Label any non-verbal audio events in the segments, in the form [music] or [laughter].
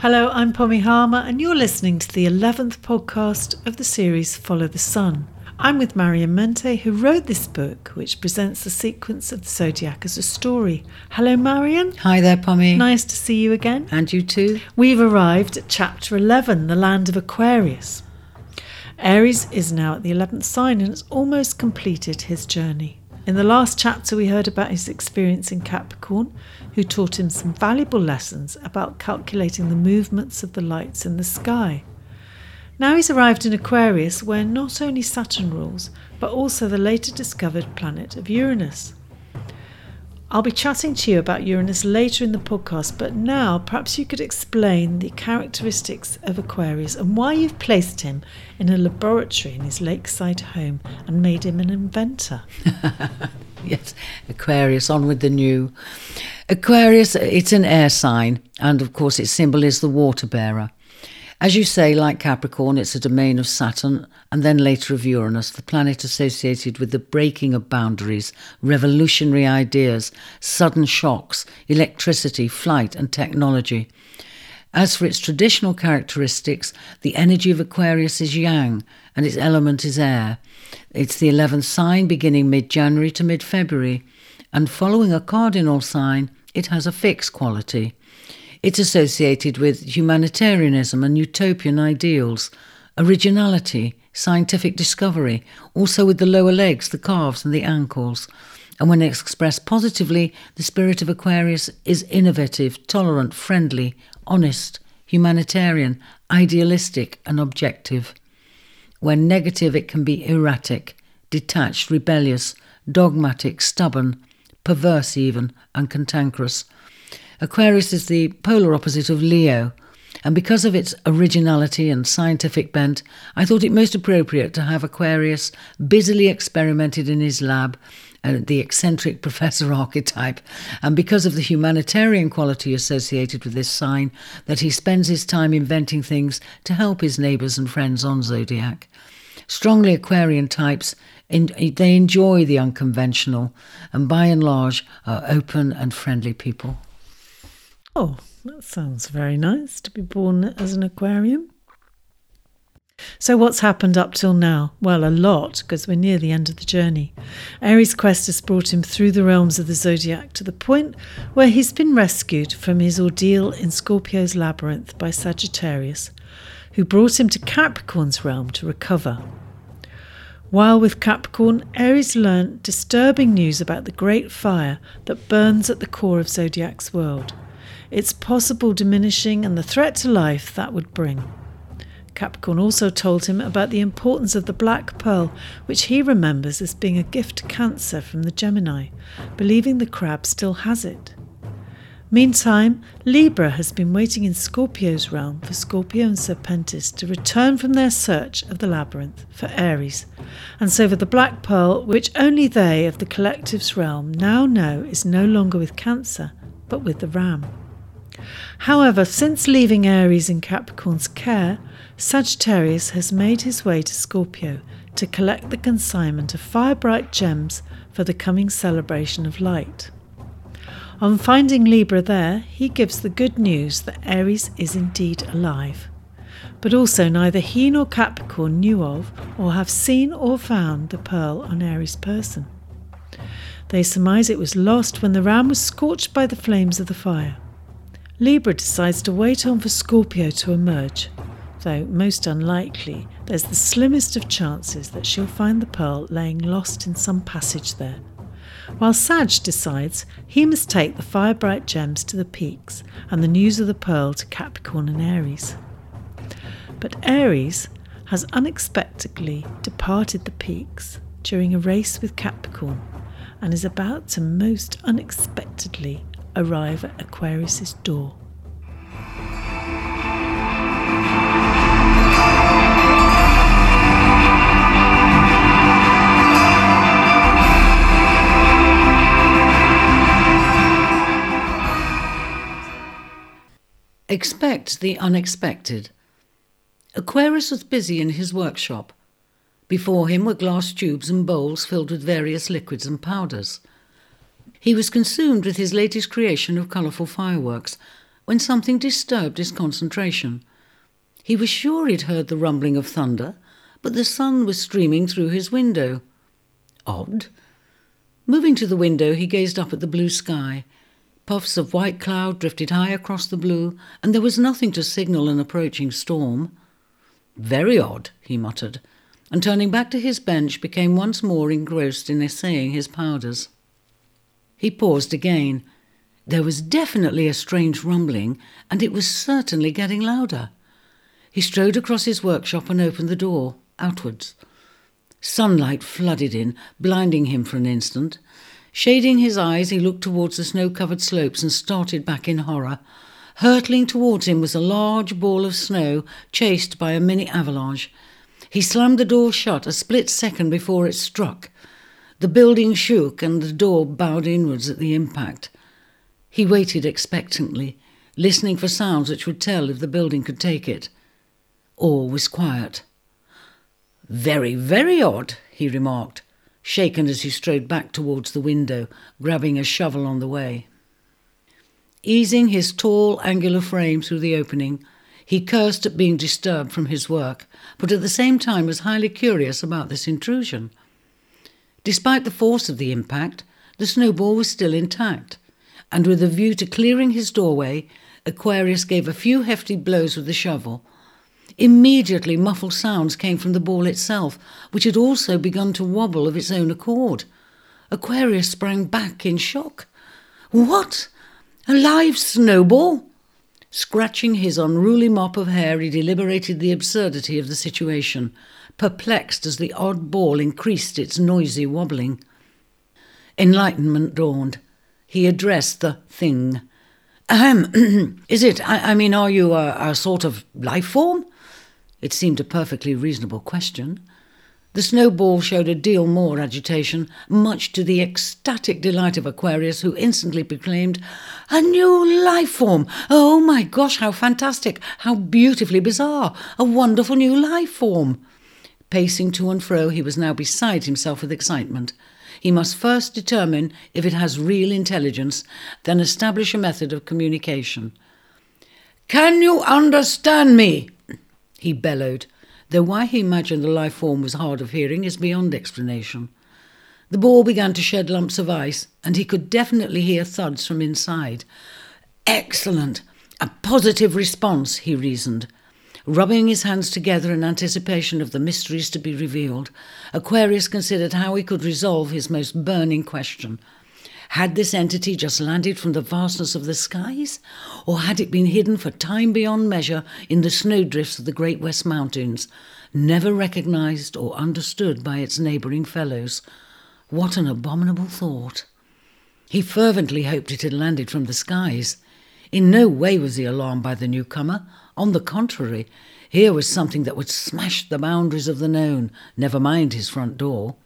Hello, I'm Pommy Harmar, and you're listening to the 11th podcast of the series Follow the Sun. I'm with Marion Mente, who wrote this book, which presents the sequence of the zodiac as a story. Hello, Marion. Hi there, Pommy. Nice to see you again. And you too. We've arrived at chapter 11, the land of Aquarius. Aries is now at the 11th sign and has almost completed his journey. In the last chapter, we heard about his experience in Capricorn, who taught him some valuable lessons about calculating the movements of the lights in the sky. Now he's arrived in Aquarius, where not only Saturn rules, but also the later discovered planet of Uranus. I'll be chatting to you about Uranus later in the podcast, but now perhaps you could explain the characteristics of Aquarius and why you've placed him in a laboratory in his lakeside home and made him an inventor. [laughs] yes, Aquarius, on with the new. Aquarius, it's an air sign, and of course, its symbol is the water bearer. As you say, like Capricorn, it's a domain of Saturn and then later of Uranus, the planet associated with the breaking of boundaries, revolutionary ideas, sudden shocks, electricity, flight, and technology. As for its traditional characteristics, the energy of Aquarius is yang and its element is air. It's the 11th sign beginning mid January to mid February, and following a cardinal sign, it has a fixed quality. It's associated with humanitarianism and utopian ideals, originality, scientific discovery, also with the lower legs, the calves, and the ankles. And when expressed positively, the spirit of Aquarius is innovative, tolerant, friendly, honest, humanitarian, idealistic, and objective. When negative, it can be erratic, detached, rebellious, dogmatic, stubborn, perverse even, and cantankerous. Aquarius is the polar opposite of Leo, and because of its originality and scientific bent, I thought it most appropriate to have Aquarius busily experimented in his lab, uh, the eccentric [laughs] professor archetype, and because of the humanitarian quality associated with this sign, that he spends his time inventing things to help his neighbours and friends on Zodiac. Strongly Aquarian types, in, they enjoy the unconventional, and by and large are open and friendly people. Oh, that sounds very nice to be born as an aquarium. So, what's happened up till now? Well, a lot, because we're near the end of the journey. Aries' quest has brought him through the realms of the zodiac to the point where he's been rescued from his ordeal in Scorpio's labyrinth by Sagittarius, who brought him to Capricorn's realm to recover. While with Capricorn, Aries learnt disturbing news about the great fire that burns at the core of Zodiac's world its possible diminishing and the threat to life that would bring. Capricorn also told him about the importance of the black pearl, which he remembers as being a gift to Cancer from the Gemini, believing the crab still has it. Meantime, Libra has been waiting in Scorpio's realm for Scorpio and Serpentis to return from their search of the labyrinth for Aries, and so for the black pearl, which only they of the collective's realm now know is no longer with Cancer, but with the ram. However, since leaving Aries in Capricorn's care, Sagittarius has made his way to Scorpio to collect the consignment of fire bright gems for the coming celebration of light. On finding Libra there, he gives the good news that Aries is indeed alive. But also, neither he nor Capricorn knew of or have seen or found the pearl on Aries' person. They surmise it was lost when the ram was scorched by the flames of the fire. Libra decides to wait on for Scorpio to emerge, though most unlikely, there's the slimmest of chances that she'll find the pearl laying lost in some passage there. While Sag decides he must take the fire bright gems to the peaks and the news of the pearl to Capricorn and Aries. But Aries has unexpectedly departed the peaks during a race with Capricorn and is about to most unexpectedly arrive at Aquarius's door. Expect the unexpected. Aquarius was busy in his workshop. Before him were glass tubes and bowls filled with various liquids and powders. He was consumed with his latest creation of colourful fireworks, when something disturbed his concentration. He was sure he'd heard the rumbling of thunder, but the sun was streaming through his window. Odd. Moving to the window, he gazed up at the blue sky. Puffs of white cloud drifted high across the blue, and there was nothing to signal an approaching storm. Very odd, he muttered, and turning back to his bench, became once more engrossed in essaying his powders. He paused again. There was definitely a strange rumbling, and it was certainly getting louder. He strode across his workshop and opened the door, outwards. Sunlight flooded in, blinding him for an instant. Shading his eyes, he looked towards the snow covered slopes and started back in horror. Hurtling towards him was a large ball of snow, chased by a mini avalanche. He slammed the door shut a split second before it struck. The building shook and the door bowed inwards at the impact. He waited expectantly, listening for sounds which would tell if the building could take it. All was quiet. Very, very odd, he remarked, shaken as he strode back towards the window, grabbing a shovel on the way. Easing his tall, angular frame through the opening, he cursed at being disturbed from his work, but at the same time was highly curious about this intrusion. Despite the force of the impact, the snowball was still intact, and with a view to clearing his doorway, Aquarius gave a few hefty blows with the shovel Immediately, muffled sounds came from the ball itself, which had also begun to wobble of its own accord. Aquarius sprang back in shock. What? A live snowball? Scratching his unruly mop of hair, he deliberated the absurdity of the situation, perplexed as the odd ball increased its noisy wobbling. Enlightenment dawned. He addressed the thing. Ahem, [clears throat] is it, I, I mean, are you a, a sort of life form? It seemed a perfectly reasonable question. The snowball showed a deal more agitation, much to the ecstatic delight of Aquarius, who instantly proclaimed, A new life form! Oh my gosh, how fantastic! How beautifully bizarre! A wonderful new life form! Pacing to and fro, he was now beside himself with excitement. He must first determine if it has real intelligence, then establish a method of communication. Can you understand me? He bellowed, though why he imagined the life form was hard of hearing is beyond explanation. The ball began to shed lumps of ice, and he could definitely hear thuds from inside. Excellent! A positive response, he reasoned. Rubbing his hands together in anticipation of the mysteries to be revealed, Aquarius considered how he could resolve his most burning question. Had this entity just landed from the vastness of the skies? Or had it been hidden for time beyond measure in the snowdrifts of the Great West Mountains, never recognized or understood by its neighbouring fellows? What an abominable thought! He fervently hoped it had landed from the skies. In no way was he alarmed by the newcomer. On the contrary, here was something that would smash the boundaries of the known, never mind his front door.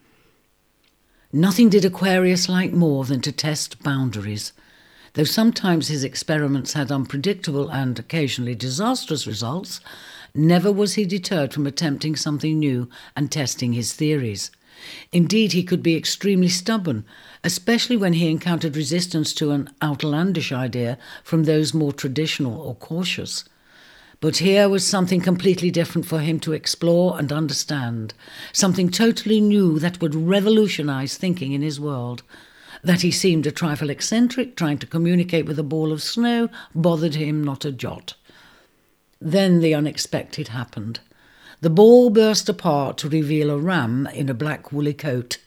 Nothing did Aquarius like more than to test boundaries. Though sometimes his experiments had unpredictable and occasionally disastrous results, never was he deterred from attempting something new and testing his theories. Indeed, he could be extremely stubborn, especially when he encountered resistance to an outlandish idea from those more traditional or cautious. But here was something completely different for him to explore and understand, something totally new that would revolutionize thinking in his world. That he seemed a trifle eccentric, trying to communicate with a ball of snow, bothered him not a jot. Then the unexpected happened. The ball burst apart to reveal a ram in a black woolly coat.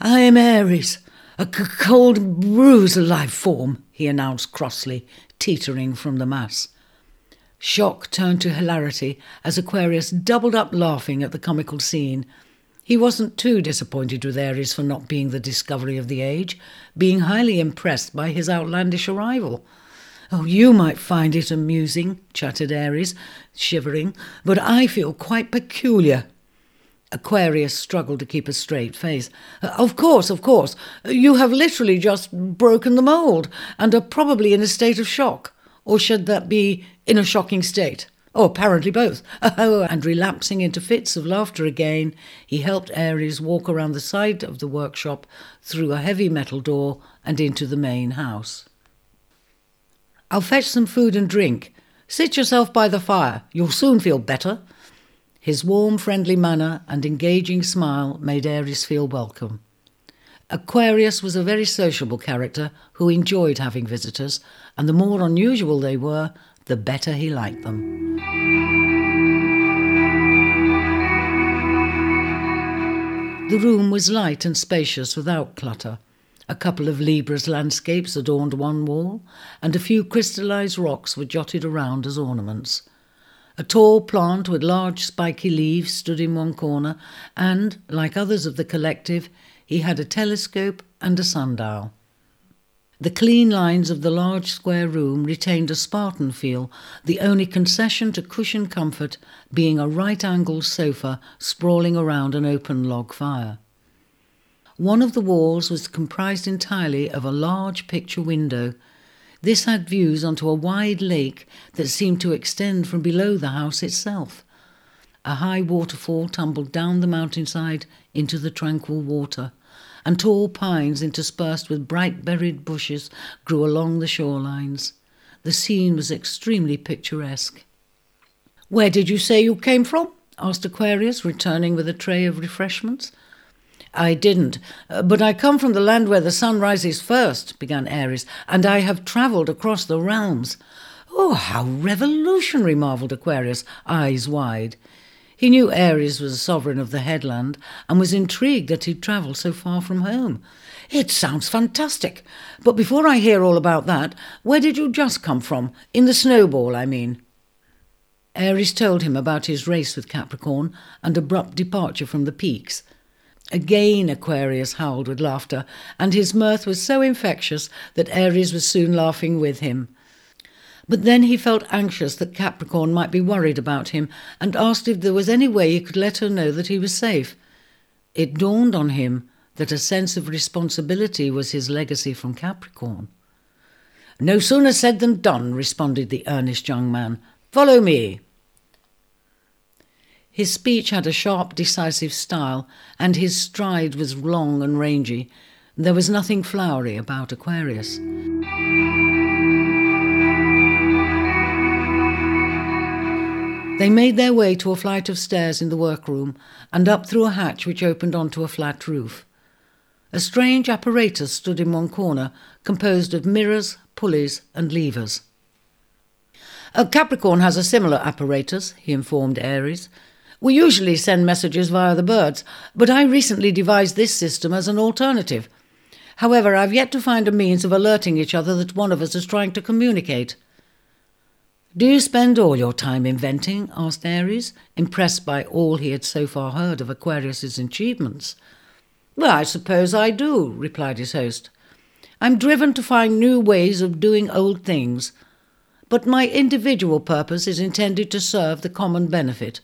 I am Aries, a c- cold bruise life form, he announced crossly, teetering from the mass. Shock turned to hilarity as Aquarius doubled up laughing at the comical scene. He wasn't too disappointed with Aries for not being the discovery of the age, being highly impressed by his outlandish arrival. Oh, you might find it amusing, chattered Aries, shivering, but I feel quite peculiar. Aquarius struggled to keep a straight face. Of course, of course. You have literally just broken the mould and are probably in a state of shock. Or should that be in a shocking state? Oh, apparently both. [laughs] Oh, and relapsing into fits of laughter again, he helped Aries walk around the side of the workshop, through a heavy metal door, and into the main house. I'll fetch some food and drink. Sit yourself by the fire. You'll soon feel better. His warm, friendly manner and engaging smile made Aries feel welcome. Aquarius was a very sociable character who enjoyed having visitors, and the more unusual they were, the better he liked them. The room was light and spacious without clutter. A couple of Libras landscapes adorned one wall, and a few crystallized rocks were jotted around as ornaments. A tall plant with large spiky leaves stood in one corner, and, like others of the collective, he had a telescope and a sundial. The clean lines of the large square room retained a Spartan feel, the only concession to cushion comfort being a right angled sofa sprawling around an open log fire. One of the walls was comprised entirely of a large picture window this had views onto a wide lake that seemed to extend from below the house itself. A high waterfall tumbled down the mountainside into the tranquil water, and tall pines interspersed with bright berried bushes grew along the shorelines. The scene was extremely picturesque. Where did you say you came from? asked Aquarius, returning with a tray of refreshments. I didn't. But I come from the land where the sun rises first, began Aries, and I have travelled across the realms. Oh, how revolutionary, marvelled Aquarius, eyes wide. He knew Aries was sovereign of the headland and was intrigued that he'd travelled so far from home. It sounds fantastic. But before I hear all about that, where did you just come from? In the snowball, I mean. Aries told him about his race with Capricorn and abrupt departure from the peaks. Again Aquarius howled with laughter, and his mirth was so infectious that Aries was soon laughing with him. But then he felt anxious that Capricorn might be worried about him and asked if there was any way he could let her know that he was safe. It dawned on him that a sense of responsibility was his legacy from Capricorn. No sooner said than done, responded the earnest young man. Follow me. His speech had a sharp, decisive style, and his stride was long and rangy. There was nothing flowery about Aquarius. They made their way to a flight of stairs in the workroom and up through a hatch which opened onto a flat roof. A strange apparatus stood in one corner, composed of mirrors, pulleys, and levers. A Capricorn has a similar apparatus, he informed Aries. We usually send messages via the birds, but I recently devised this system as an alternative. However, I've yet to find a means of alerting each other that one of us is trying to communicate. Do you spend all your time inventing? asked Aries, impressed by all he had so far heard of Aquarius's achievements. Well, I suppose I do, replied his host. I'm driven to find new ways of doing old things, but my individual purpose is intended to serve the common benefit.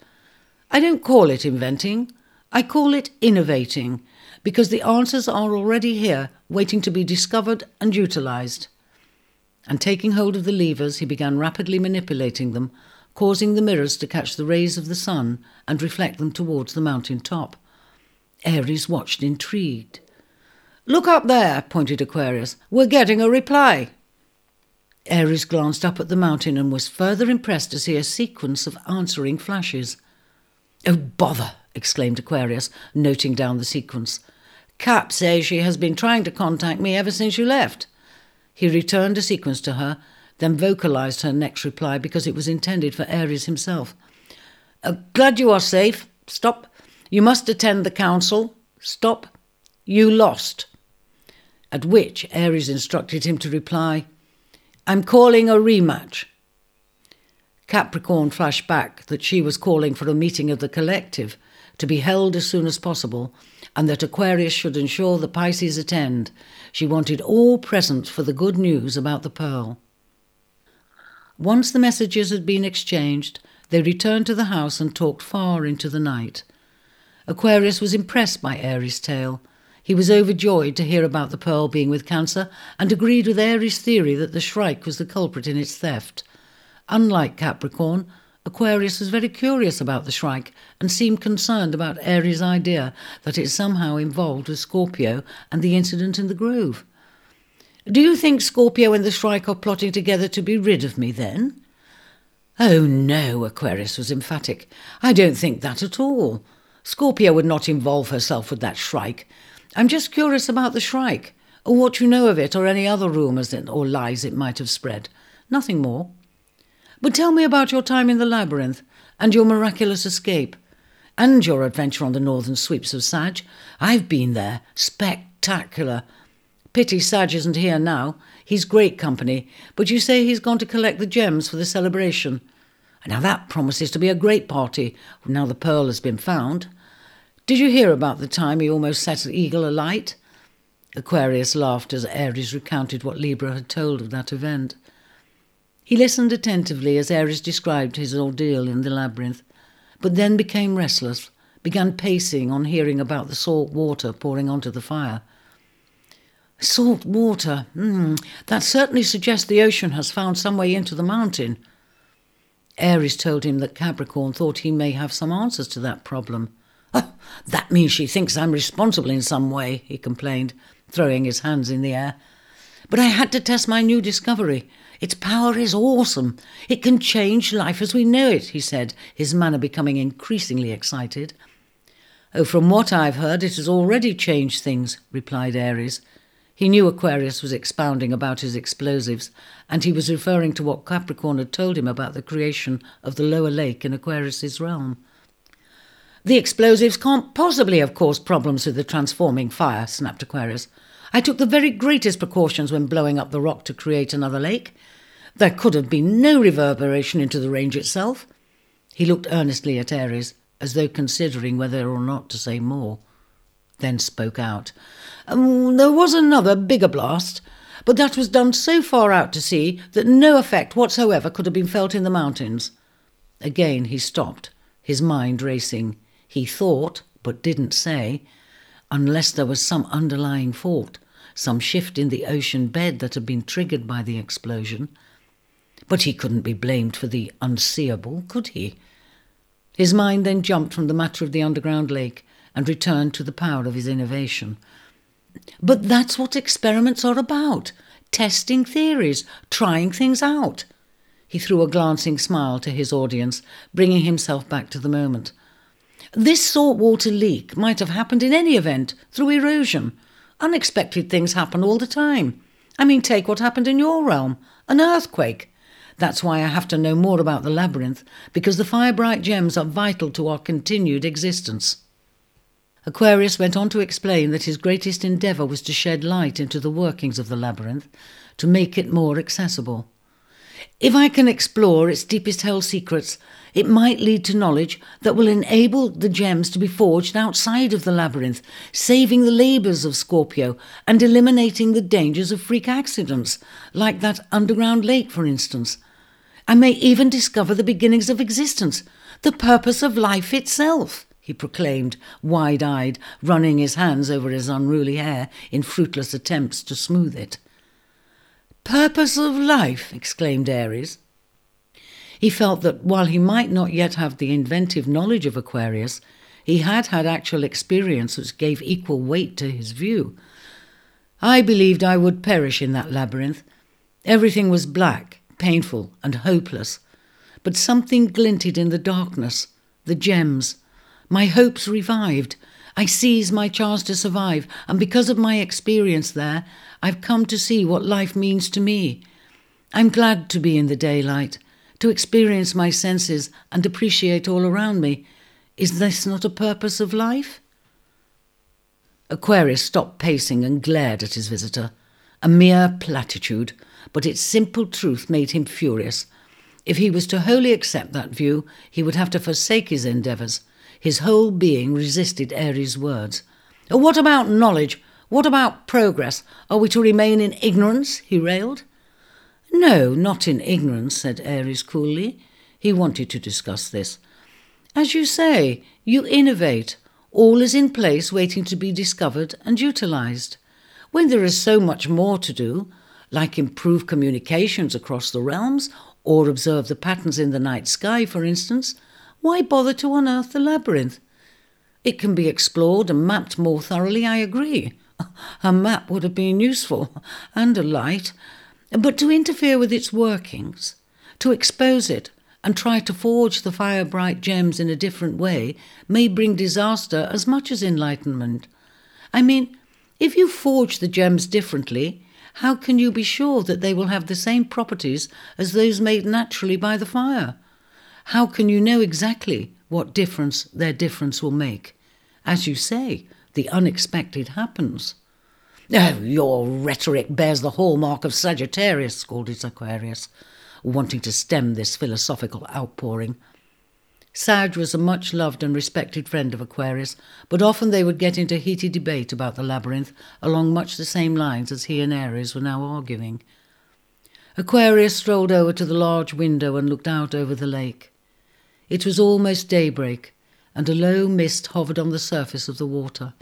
I don't call it inventing, I call it innovating, because the answers are already here, waiting to be discovered and utilized. And taking hold of the levers, he began rapidly manipulating them, causing the mirrors to catch the rays of the sun and reflect them towards the mountain top. Aries watched intrigued. Look up there, pointed Aquarius. We're getting a reply. Aries glanced up at the mountain and was further impressed to see a sequence of answering flashes. Oh, bother! exclaimed Aquarius, noting down the sequence. Cap says she has been trying to contact me ever since you left. He returned a sequence to her, then vocalized her next reply because it was intended for Aries himself. Uh, glad you are safe. Stop. You must attend the council. Stop. You lost. At which Aries instructed him to reply, I'm calling a rematch. Capricorn flashed back that she was calling for a meeting of the collective to be held as soon as possible, and that Aquarius should ensure the Pisces attend. She wanted all present for the good news about the pearl. Once the messages had been exchanged, they returned to the house and talked far into the night. Aquarius was impressed by Aries' tale. He was overjoyed to hear about the pearl being with Cancer and agreed with Aries' theory that the shrike was the culprit in its theft. Unlike Capricorn, Aquarius was very curious about the Shrike and seemed concerned about Aries' idea that it somehow involved with Scorpio and the incident in the grove. Do you think Scorpio and the Shrike are plotting together to be rid of me then? Oh no, Aquarius was emphatic. I don't think that at all. Scorpio would not involve herself with that Shrike. I'm just curious about the Shrike, or what you know of it, or any other rumours or lies it might have spread. Nothing more. But tell me about your time in the labyrinth, and your miraculous escape, and your adventure on the northern sweeps of Sag. I've been there. Spectacular. Pity Sag isn't here now. He's great company, but you say he's gone to collect the gems for the celebration. Now that promises to be a great party, now the pearl has been found. Did you hear about the time he almost set an eagle alight? Aquarius laughed as Aries recounted what Libra had told of that event. He listened attentively as Aries described his ordeal in the labyrinth, but then became restless, began pacing on hearing about the salt water pouring onto the fire. Salt water. Mm, that certainly suggests the ocean has found some way into the mountain. Aries told him that Capricorn thought he may have some answers to that problem. Oh, that means she thinks I'm responsible in some way, he complained, throwing his hands in the air. But I had to test my new discovery. Its power is awesome. It can change life as we know it, he said, his manner becoming increasingly excited. Oh, from what I've heard, it has already changed things, replied Aries. He knew Aquarius was expounding about his explosives, and he was referring to what Capricorn had told him about the creation of the lower lake in Aquarius's realm. The explosives can't possibly have caused problems with the transforming fire, snapped Aquarius. I took the very greatest precautions when blowing up the rock to create another lake. There could have been no reverberation into the range itself. He looked earnestly at Aries, as though considering whether or not to say more, then spoke out. Um, there was another bigger blast, but that was done so far out to sea that no effect whatsoever could have been felt in the mountains. Again he stopped, his mind racing. He thought, but didn't say, unless there was some underlying fault, some shift in the ocean bed that had been triggered by the explosion. But he couldn't be blamed for the unseeable, could he? His mind then jumped from the matter of the underground lake and returned to the power of his innovation. But that's what experiments are about testing theories, trying things out. He threw a glancing smile to his audience, bringing himself back to the moment. This saltwater leak might have happened in any event, through erosion. Unexpected things happen all the time. I mean, take what happened in your realm an earthquake. That's why I have to know more about the labyrinth, because the fire-bright gems are vital to our continued existence. Aquarius went on to explain that his greatest endeavour was to shed light into the workings of the labyrinth, to make it more accessible. If I can explore its deepest held secrets, it might lead to knowledge that will enable the gems to be forged outside of the labyrinth, saving the labours of Scorpio and eliminating the dangers of freak accidents, like that underground lake, for instance. I may even discover the beginnings of existence, the purpose of life itself, he proclaimed, wide eyed, running his hands over his unruly hair in fruitless attempts to smooth it. Purpose of life! exclaimed Aries. He felt that while he might not yet have the inventive knowledge of Aquarius, he had had actual experience which gave equal weight to his view. I believed I would perish in that labyrinth. Everything was black, painful, and hopeless. But something glinted in the darkness, the gems. My hopes revived. I seized my chance to survive, and because of my experience there, I've come to see what life means to me. I'm glad to be in the daylight to experience my senses and appreciate all around me. Is this not a purpose of life? Aquarius stopped pacing and glared at his visitor. A mere platitude, but its simple truth made him furious. If he was to wholly accept that view, he would have to forsake his endeavours. His whole being resisted Aries' words. Oh, what about knowledge? What about progress? Are we to remain in ignorance? he railed. No, not in ignorance, said Aries coolly. He wanted to discuss this. As you say, you innovate. All is in place waiting to be discovered and utilized. When there is so much more to do, like improve communications across the realms or observe the patterns in the night sky, for instance, why bother to unearth the labyrinth? It can be explored and mapped more thoroughly, I agree. A map would have been useful, and a light, but to interfere with its workings, to expose it, and try to forge the fire bright gems in a different way may bring disaster as much as enlightenment. I mean, if you forge the gems differently, how can you be sure that they will have the same properties as those made naturally by the fire? How can you know exactly what difference their difference will make? As you say, the unexpected happens. Oh, your rhetoric bears the hallmark of Sagittarius, scolded Aquarius wanting to stem this philosophical outpouring. Sag was a much loved and respected friend of Aquarius, but often they would get into heated debate about the labyrinth along much the same lines as he and Aries were now arguing. Aquarius strolled over to the large window and looked out over the lake. It was almost daybreak, and a low mist hovered on the surface of the water.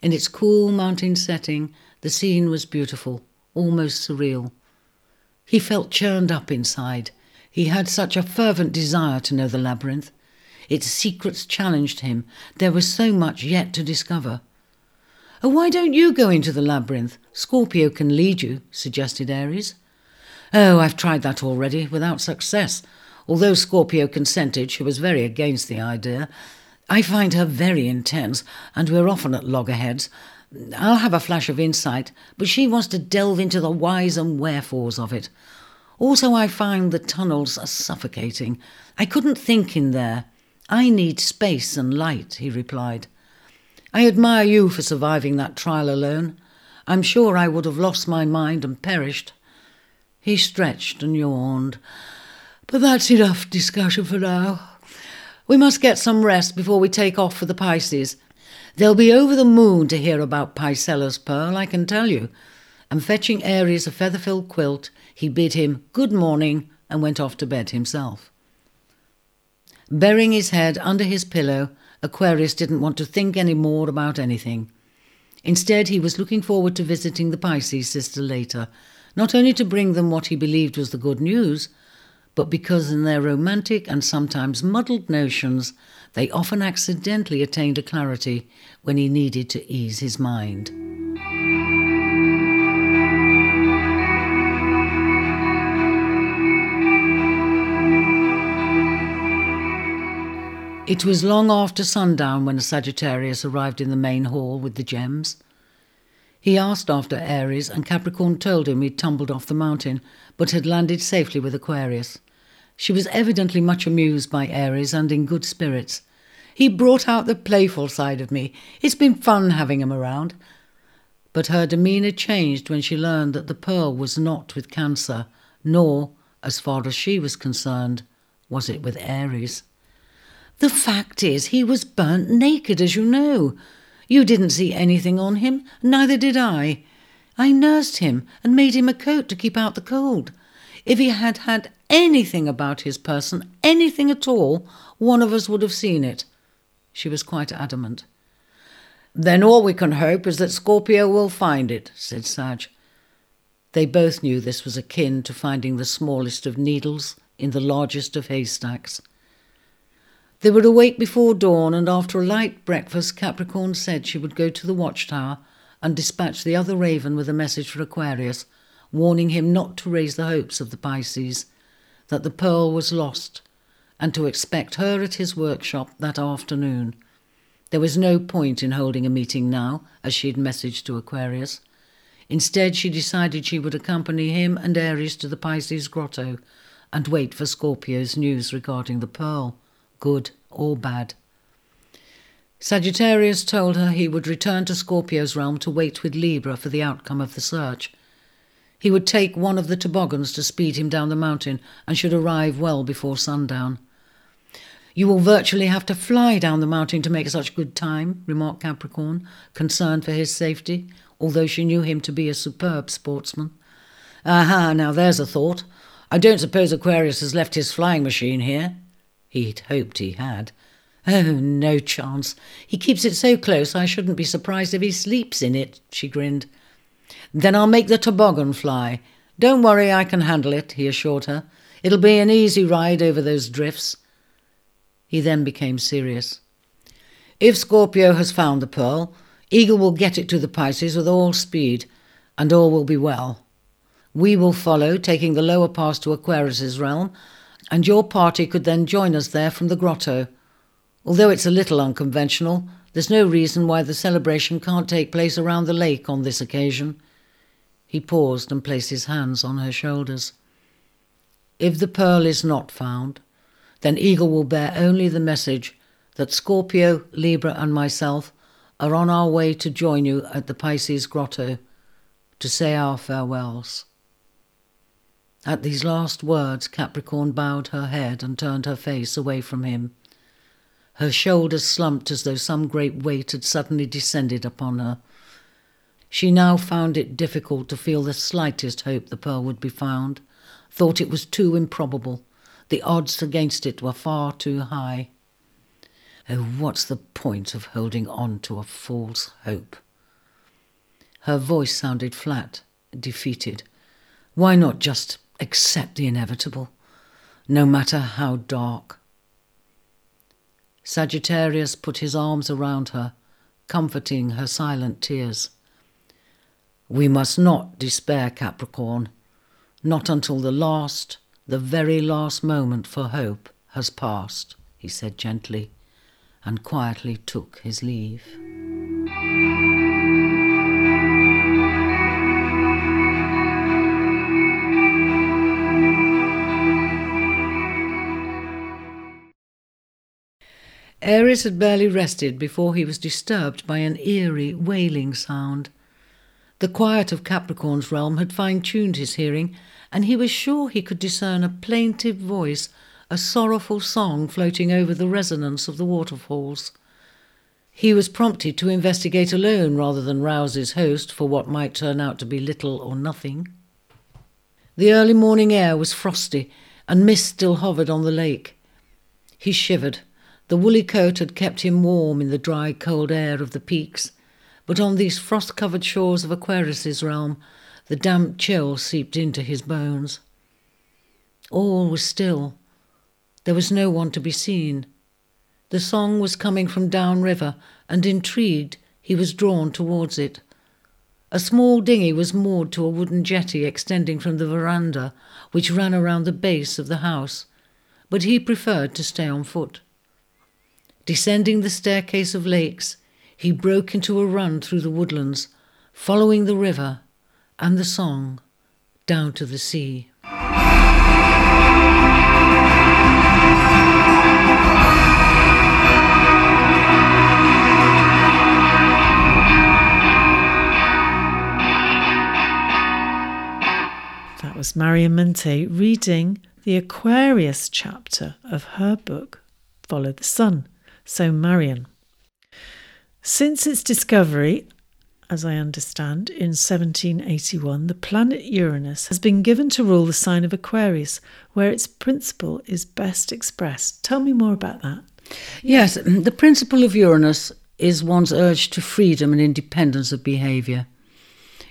In its cool mountain setting, the scene was beautiful, almost surreal. He felt churned up inside. He had such a fervent desire to know the labyrinth. Its secrets challenged him. There was so much yet to discover. Oh, why don't you go into the labyrinth? Scorpio can lead you, suggested Aries. Oh, I've tried that already, without success. Although Scorpio consented, she was very against the idea. I find her very intense, and we're often at loggerheads. I'll have a flash of insight, but she wants to delve into the whys and wherefores of it. Also, I find the tunnels are suffocating. I couldn't think in there. I need space and light, he replied. I admire you for surviving that trial alone. I'm sure I would have lost my mind and perished. He stretched and yawned. But that's enough discussion for now. We must get some rest before we take off for the Pisces. They'll be over the moon to hear about Picella's pearl, I can tell you. And fetching Aries a feather-filled quilt, he bid him good morning and went off to bed himself. Burying his head under his pillow, Aquarius didn't want to think any more about anything. Instead, he was looking forward to visiting the Pisces sister later, not only to bring them what he believed was the good news, but because in their romantic and sometimes muddled notions they often accidentally attained a clarity when he needed to ease his mind. It was long after sundown when Sagittarius arrived in the main hall with the gems. He asked after Aries, and Capricorn told him he'd tumbled off the mountain, but had landed safely with Aquarius. She was evidently much amused by Aries and in good spirits. He brought out the playful side of me. It's been fun having him around. But her demeanour changed when she learned that the pearl was not with Cancer, nor, as far as she was concerned, was it with Aries. The fact is, he was burnt naked, as you know. You didn't see anything on him, neither did I. I nursed him and made him a coat to keep out the cold. If he had had anything about his person, anything at all, one of us would have seen it. She was quite adamant. Then all we can hope is that Scorpio will find it, said Sag. They both knew this was akin to finding the smallest of needles in the largest of haystacks. They would awake before dawn, and after a light breakfast, Capricorn said she would go to the watchtower and dispatch the other raven with a message for Aquarius, warning him not to raise the hopes of the Pisces, that the pearl was lost, and to expect her at his workshop that afternoon. There was no point in holding a meeting now, as she had messaged to Aquarius. Instead, she decided she would accompany him and Aries to the Pisces grotto and wait for Scorpio's news regarding the pearl good or bad. Sagittarius told her he would return to Scorpio's realm to wait with Libra for the outcome of the search. He would take one of the toboggans to speed him down the mountain and should arrive well before sundown. You will virtually have to fly down the mountain to make such good time, remarked Capricorn, concerned for his safety, although she knew him to be a superb sportsman. Aha, now there's a thought. I don't suppose Aquarius has left his flying machine here. He'd hoped he had. Oh, no chance. He keeps it so close I shouldn't be surprised if he sleeps in it, she grinned. Then I'll make the toboggan fly. Don't worry, I can handle it, he assured her. It'll be an easy ride over those drifts. He then became serious. If Scorpio has found the pearl, Eagle will get it to the Pisces with all speed, and all will be well. We will follow, taking the lower pass to Aquarius's realm, and your party could then join us there from the grotto. Although it's a little unconventional, there's no reason why the celebration can't take place around the lake on this occasion. He paused and placed his hands on her shoulders. If the pearl is not found, then Eagle will bear only the message that Scorpio, Libra, and myself are on our way to join you at the Pisces grotto to say our farewells. At these last words, Capricorn bowed her head and turned her face away from him. Her shoulders slumped as though some great weight had suddenly descended upon her. She now found it difficult to feel the slightest hope the pearl would be found, thought it was too improbable. The odds against it were far too high. Oh, what's the point of holding on to a false hope? Her voice sounded flat, defeated. Why not just accept the inevitable, no matter how dark? Sagittarius put his arms around her, comforting her silent tears. We must not despair, Capricorn, not until the last, the very last moment for hope has passed, he said gently, and quietly took his leave. Aries had barely rested before he was disturbed by an eerie wailing sound. The quiet of Capricorn's realm had fine tuned his hearing, and he was sure he could discern a plaintive voice, a sorrowful song floating over the resonance of the waterfalls. He was prompted to investigate alone rather than rouse his host for what might turn out to be little or nothing. The early morning air was frosty, and mist still hovered on the lake. He shivered. The woolly coat had kept him warm in the dry, cold air of the peaks but on these frost covered shores of Aquarius's realm, the damp chill seeped into his bones. All was still. There was no one to be seen. The song was coming from downriver, and intrigued, he was drawn towards it. A small dinghy was moored to a wooden jetty extending from the veranda, which ran around the base of the house, but he preferred to stay on foot. Descending the staircase of lakes, he broke into a run through the woodlands, following the river and the song down to the sea. That was Marion Mente reading the Aquarius chapter of her book, Follow the Sun. So, Marion, since its discovery, as I understand, in 1781, the planet Uranus has been given to rule the sign of Aquarius, where its principle is best expressed. Tell me more about that. Yes, mm, the principle of Uranus is one's urge to freedom and independence of behaviour.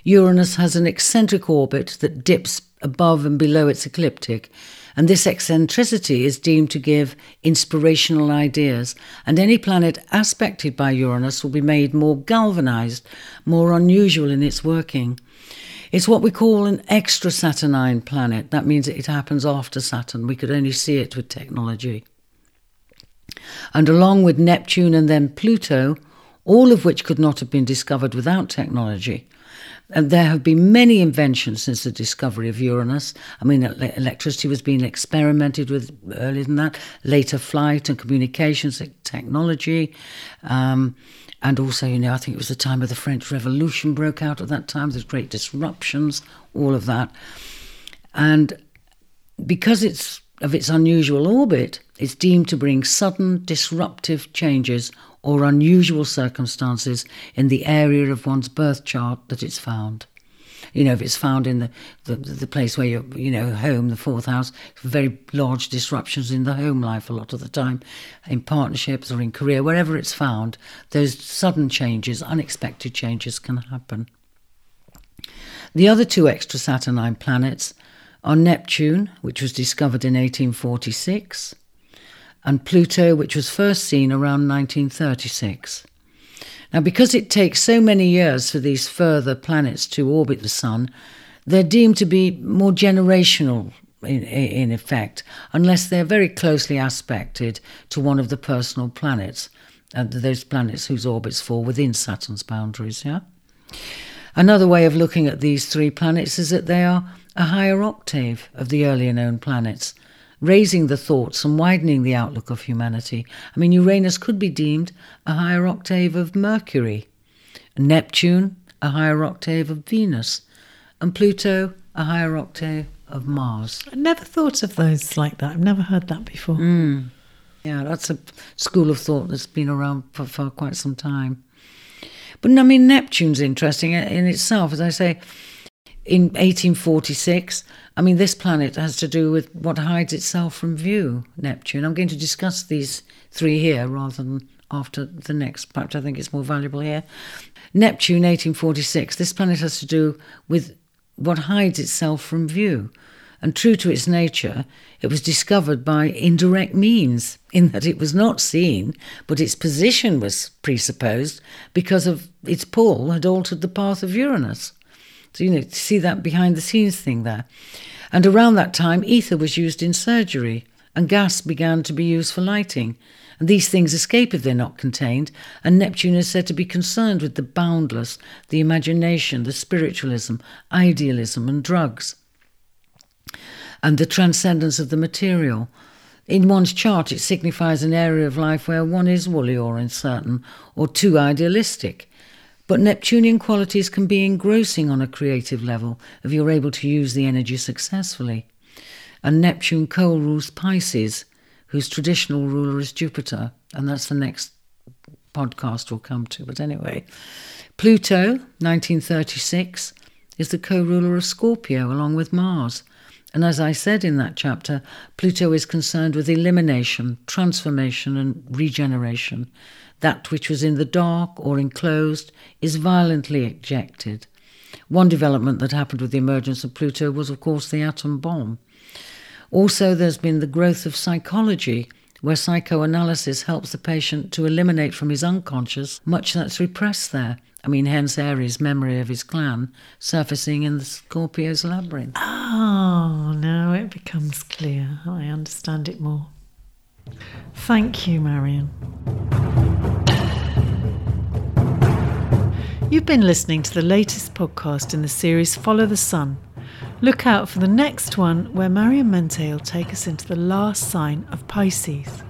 Uranus has an eccentric orbit that dips above and below its ecliptic, and this eccentricity is deemed to give inspirational ideas, and any planet aspected by Uranus will be made more galvanized, more unusual in its working. It's what we call an extra Saturnine planet. That means it happens after Saturn. We could only see it with technology. And along with Neptune and then Pluto, all of which could not have been discovered without technology, and there have been many inventions since the discovery of Uranus. I mean, electricity was being experimented with earlier than that, later flight and communications technology. Um, and also, you know, I think it was the time of the French Revolution broke out at that time. There's great disruptions, all of that. And because it's of its unusual orbit, it's deemed to bring sudden disruptive changes or unusual circumstances in the area of one's birth chart that it's found. You know, if it's found in the, the, the place where you're, you know, home, the fourth house, very large disruptions in the home life a lot of the time, in partnerships or in career, wherever it's found, those sudden changes, unexpected changes can happen. The other two extra Saturnine planets are Neptune, which was discovered in 1846, and Pluto, which was first seen around 1936. Now, because it takes so many years for these further planets to orbit the Sun, they're deemed to be more generational in, in effect, unless they're very closely aspected to one of the personal planets, and those planets whose orbits fall within Saturn's boundaries. Yeah. Another way of looking at these three planets is that they are a higher octave of the earlier known planets, raising the thoughts and widening the outlook of humanity. I mean, Uranus could be deemed a higher octave of Mercury, Neptune, a higher octave of Venus, and Pluto, a higher octave of Mars. I never thought of those like that. I've never heard that before. Mm. Yeah, that's a school of thought that's been around for, for quite some time. But I mean, Neptune's interesting in itself. As I say, in 1846, I mean, this planet has to do with what hides itself from view, Neptune. I'm going to discuss these three here rather than after the next. Perhaps I think it's more valuable here. Neptune, 1846, this planet has to do with what hides itself from view. And true to its nature, it was discovered by indirect means, in that it was not seen, but its position was presupposed because of its pull had altered the path of Uranus. So, you know, to see that behind the scenes thing there. And around that time, ether was used in surgery, and gas began to be used for lighting. And these things escape if they're not contained, and Neptune is said to be concerned with the boundless, the imagination, the spiritualism, idealism, and drugs and the transcendence of the material. In one's chart, it signifies an area of life where one is woolly or uncertain, or too idealistic. But Neptunian qualities can be engrossing on a creative level if you're able to use the energy successfully. And Neptune co rules Pisces, whose traditional ruler is Jupiter, and that's the next podcast we'll come to. But anyway, Pluto, 1936, is the co ruler of Scorpio along with Mars. And as I said in that chapter, Pluto is concerned with elimination, transformation, and regeneration. That which was in the dark or enclosed is violently ejected. One development that happened with the emergence of Pluto was, of course, the atom bomb. Also, there's been the growth of psychology, where psychoanalysis helps the patient to eliminate from his unconscious much that's repressed there I mean, hence Aries' memory of his clan surfacing in the Scorpio's labyrinth. Oh, now it becomes clear. I understand it more. Thank you, Marion. You've been listening to the latest podcast in the series Follow the Sun. Look out for the next one where Marion Mente will take us into the last sign of Pisces.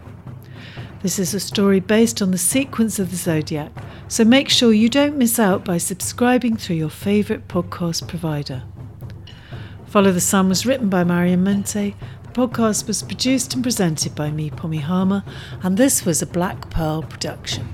This is a story based on the sequence of the zodiac, so make sure you don't miss out by subscribing through your favourite podcast provider. Follow the Sun was written by Marion Mente. The podcast was produced and presented by me, Pommy Harmar, and this was a Black Pearl production.